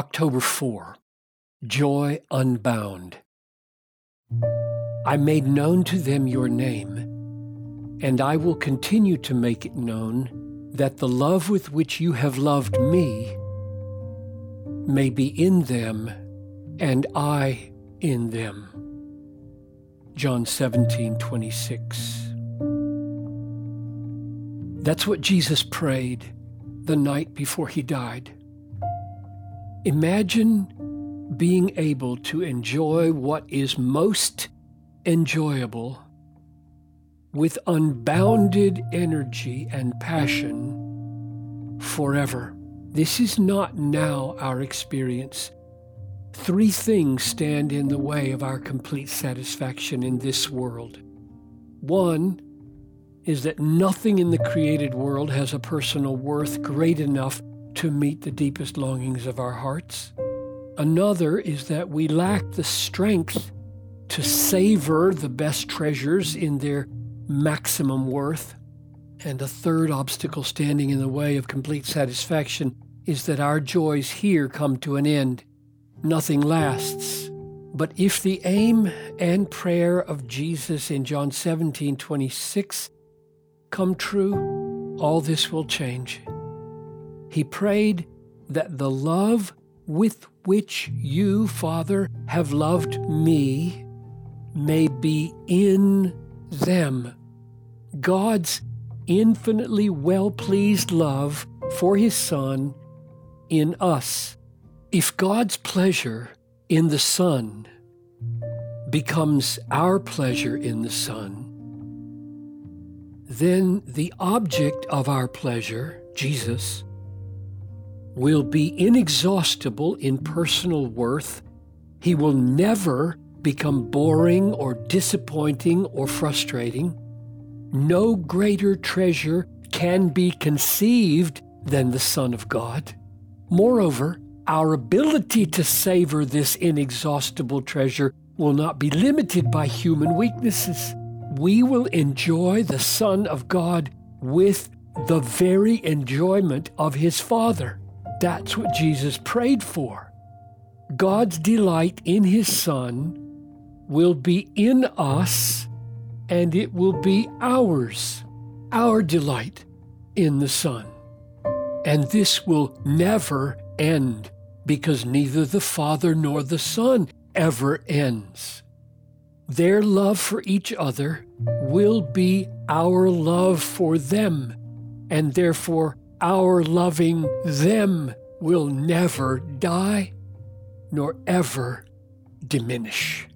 October 4 Joy Unbound. I made known to them your name, and I will continue to make it known that the love with which you have loved me may be in them and I in them. John 17, 26. That's what Jesus prayed the night before he died. Imagine being able to enjoy what is most enjoyable with unbounded energy and passion forever. This is not now our experience. Three things stand in the way of our complete satisfaction in this world. One is that nothing in the created world has a personal worth great enough to meet the deepest longings of our hearts. Another is that we lack the strength to savor the best treasures in their maximum worth. And a third obstacle standing in the way of complete satisfaction is that our joys here come to an end. Nothing lasts. But if the aim and prayer of Jesus in John 17 26 come true, all this will change. He prayed that the love with which you, Father, have loved me may be in them. God's infinitely well pleased love for His Son in us. If God's pleasure in the Son becomes our pleasure in the Son, then the object of our pleasure, Jesus, will be inexhaustible in personal worth. He will never become boring or disappointing or frustrating. No greater treasure can be conceived than the Son of God. Moreover, our ability to savor this inexhaustible treasure will not be limited by human weaknesses we will enjoy the Son of God with the very enjoyment of his Father. That's what Jesus prayed for. God's delight in his Son will be in us and it will be ours, our delight in the Son. And this will never end because neither the Father nor the Son ever ends. Their love for each other will be our love for them, and therefore our loving them will never die nor ever diminish.